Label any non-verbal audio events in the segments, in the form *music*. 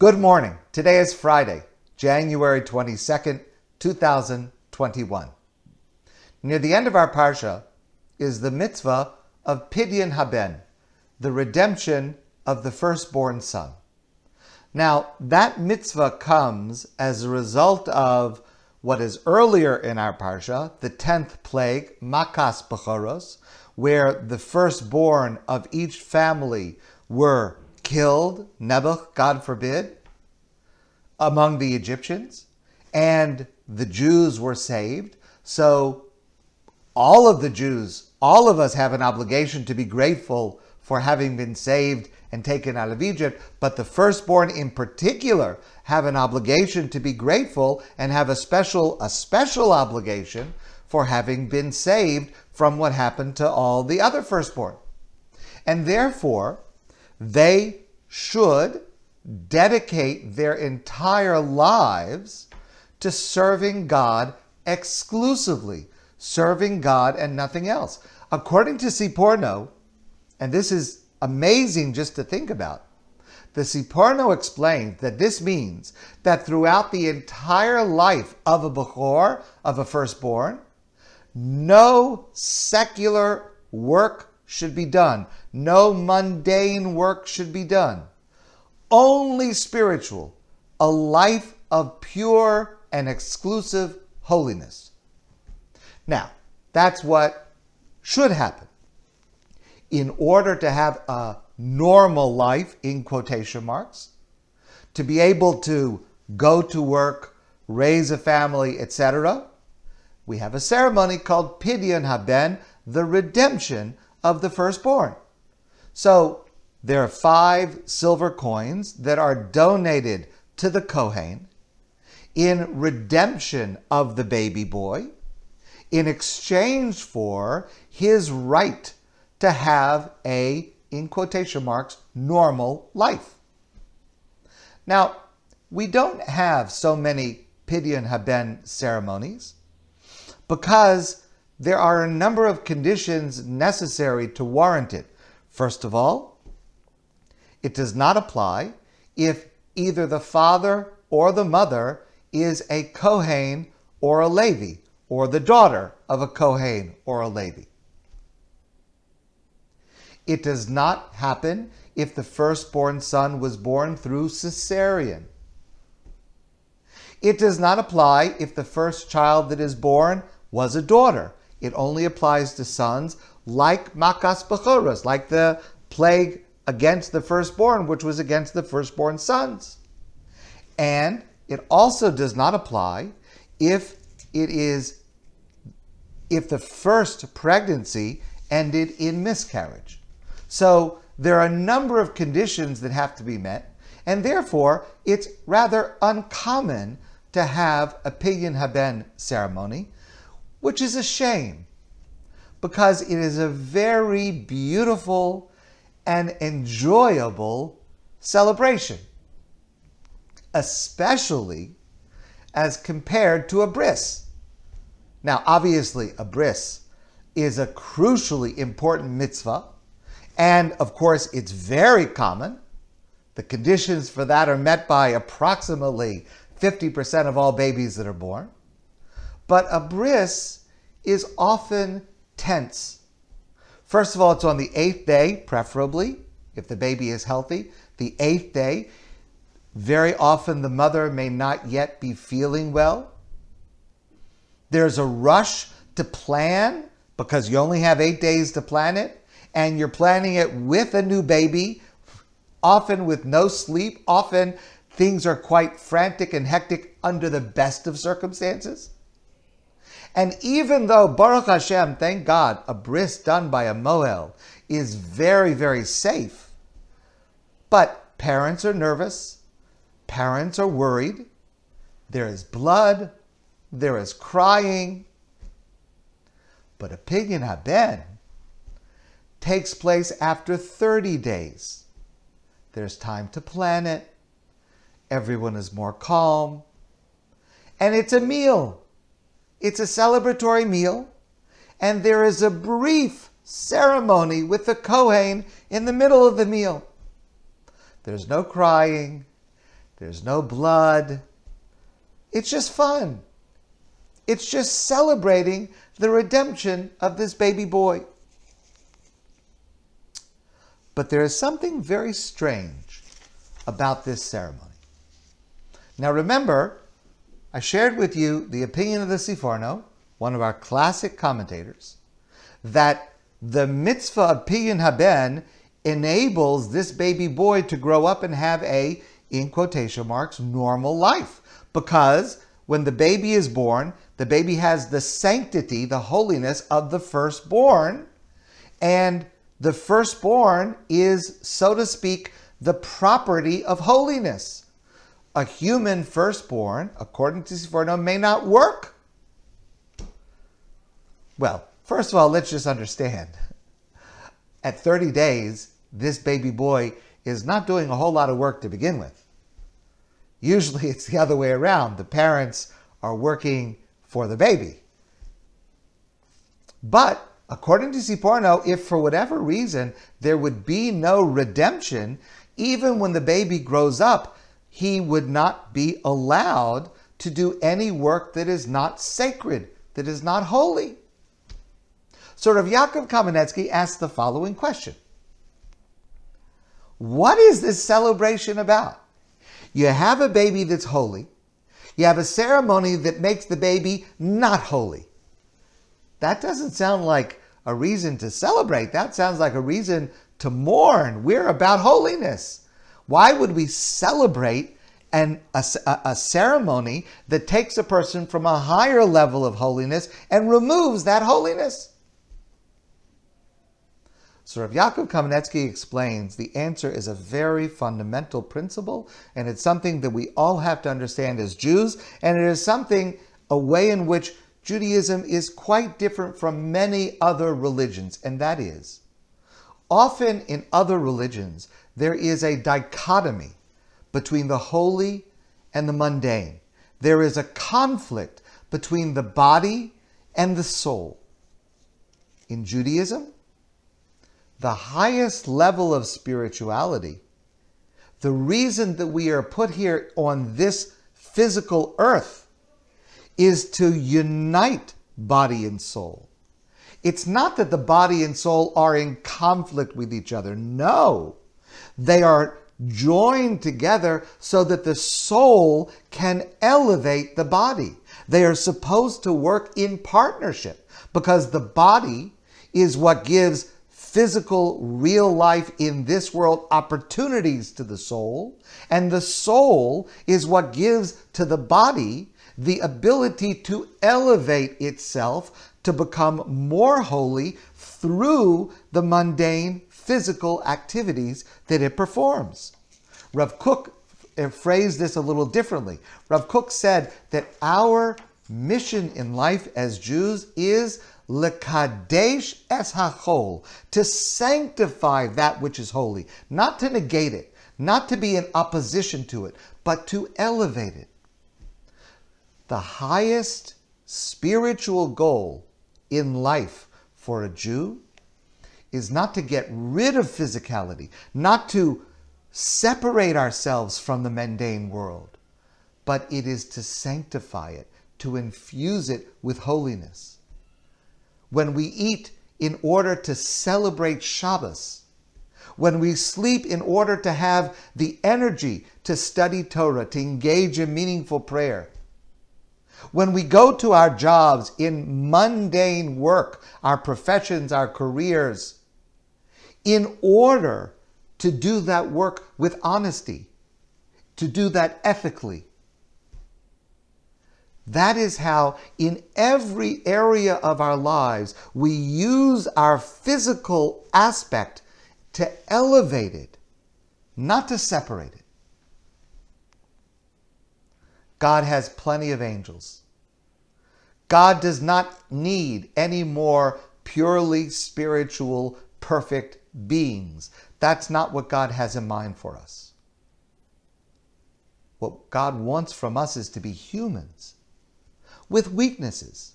Good morning. Today is Friday, January 22nd, 2021. Near the end of our Parsha is the mitzvah of Pidyon Haben, the redemption of the firstborn son. Now, that mitzvah comes as a result of what is earlier in our Parsha, the 10th plague, Makas Bechoros, where the firstborn of each family were killed, Nebuch, God forbid, among the Egyptians, and the Jews were saved. So all of the Jews, all of us have an obligation to be grateful for having been saved and taken out of Egypt, but the firstborn in particular have an obligation to be grateful and have a special a special obligation for having been saved from what happened to all the other firstborn. And therefore, they should dedicate their entire lives to serving God exclusively, serving God and nothing else. According to Sforno, and this is amazing just to think about, the Sforno explains that this means that throughout the entire life of a Bechor, of a firstborn, no secular work should be done. No mundane work should be done. Only spiritual, a life of pure and exclusive holiness. Now, that's what should happen. In order to have a normal life, in quotation marks, to be able to go to work, raise a family, etc., we have a ceremony called Pidyon Haben, the redemption of the firstborn. So there are five silver coins that are donated to the Kohen in redemption of the baby boy in exchange for his right to have a, in quotation marks, normal life. Now, we don't have so many Pidyon Haben ceremonies because there are a number of conditions necessary to warrant it. First of all, it does not apply if either the father or the mother is a Kohen or a Levi, or the daughter of a Kohen or a Levi. It does not happen if the firstborn son was born through cesarean. It does not apply if the first child that is born was a daughter. It only applies to sons like Makas Bechoros, like the plague against the firstborn, which was against the firstborn sons. And it also does not apply if it is if the first pregnancy ended in miscarriage. So there are a number of conditions that have to be met, and therefore it's rather uncommon to have a Pidyon Haben ceremony, which is a shame because it is a very beautiful and enjoyable celebration, especially as compared to a bris. Now, obviously, a bris is a crucially important mitzvah, and of course, it's very common. The conditions for that are met by approximately 50% of all babies that are born. But a bris is often tense. First of all, it's on the eighth day, preferably, if the baby is healthy. The eighth day, very often the mother may not yet be feeling well. There's a rush to plan because you only have eight days to plan it, and you're planning it with a new baby, often with no sleep. Often things are quite frantic and hectic under the best of circumstances. And even though, Baruch Hashem, thank God, a bris done by a Mohel is very, very safe, but parents are nervous, parents are worried, there is blood, there is crying. But a Pidyon Haben takes place after 30 days. There's time to plan it. Everyone is more calm. And it's a meal. It's a celebratory meal, and there is a brief ceremony with the Kohen in the middle of the meal. There's no crying, there's no blood. It's just fun. It's just celebrating the redemption of this baby boy. But there is something very strange about this ceremony. Now remember, I shared with you the opinion of the Sforno, one of our classic commentators, that the mitzvah of Pidyon Haben enables this baby boy to grow up and have a, in quotation marks, normal life. Because when the baby is born, the baby has the sanctity, the holiness of the firstborn. And the firstborn is, so to speak, the property of holiness. A human firstborn, according to Sforno, may not work. Well, first of all, let's just understand. At 30 days, this baby boy is not doing a whole lot of work to begin with. Usually it's the other way around. The parents are working for the baby. But according to Sforno, if for whatever reason there would be no redemption, even when the baby grows up, he would not be allowed to do any work that is not sacred, that is not holy. So Rav Yaakov Kamenetsky asked the following question what is this celebration about? You have a baby that's holy. You have a ceremony that makes the baby not holy. That doesn't sound like a reason to celebrate. That sounds like a reason to mourn. We're about holiness. Why would we celebrate a, a ceremony that takes a person from a higher level of holiness and removes that holiness? So Rav Yaakov Kamenetsky explains the answer is a very fundamental principle, and it's something that we all have to understand as Jews, and it is something, a way in which Judaism is quite different from many other religions, and that is, often in other religions, there is a dichotomy between the holy and the mundane. There is a conflict between the body and the soul. In Judaism, the highest level of spirituality, the reason that we are put here on this physical earth is to unite body and soul. It's not that the body and soul are in conflict with each other. No, they are joined together so that the soul can elevate the body. They are supposed to work in partnership because the body is what gives physical, real life in this world opportunities to the soul, and the soul is what gives to the body the ability to elevate itself to become more holy through the mundane physical activities that it performs. Rav Kook eh, phrased this a little differently. Rav Kook said that our mission in life as Jews is lekadesh es hachol, to sanctify that which is holy, not to negate it, not to be in opposition to it, but to elevate it. The highest spiritual goal in life for a Jew is not to get rid of physicality, not to separate ourselves from the mundane world, but it is to sanctify it, to infuse it with holiness. When we eat in order to celebrate Shabbos, when we sleep in order to have the energy to study Torah, to engage in meaningful prayer, when we go to our jobs in mundane work, our professions, our careers, in order to do that work with honesty, to do that ethically, that is how, in every area of our lives, we use our physical aspect to elevate it, not to separate it. God has plenty of angels. God does not need any more purely spiritual, perfect beings. That's not what God has in mind for us. What God wants from us is to be humans with weaknesses,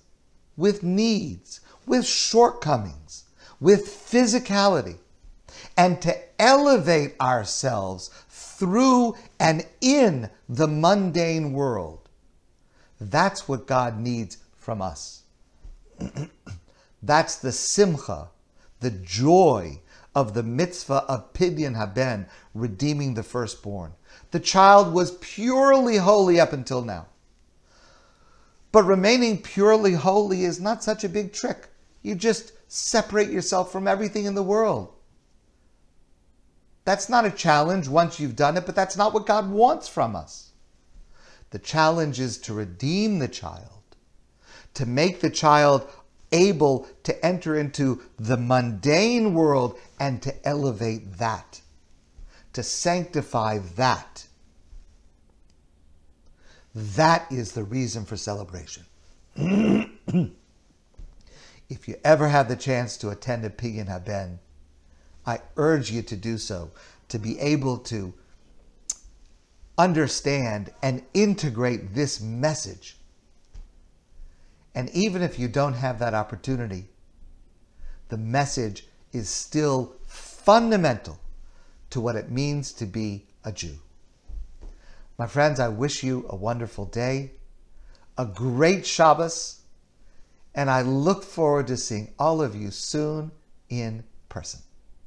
with needs, with shortcomings, with physicality, and to elevate ourselves through and in the mundane world. That's what God needs from us. *clears throat* That's the simcha, the joy of the mitzvah of Pidyon Haben, redeeming the firstborn. The child was purely holy up until now. But remaining purely holy is not such a big trick. You just separate yourself from everything in the world. That's not a challenge once you've done it, but that's not what God wants from us. The challenge is to redeem the child, to make the child able to enter into the mundane world and to elevate that, to sanctify that. That is the reason for celebration. *clears throat* if you ever have the chance to attend a Pidyon Haben, I urge you to do so, to be able to understand and integrate this message. And even if you don't have that opportunity, the message is still fundamental to what it means to be a Jew. My friends, I wish you a wonderful day, a great Shabbos, and I look forward to seeing all of you soon in person.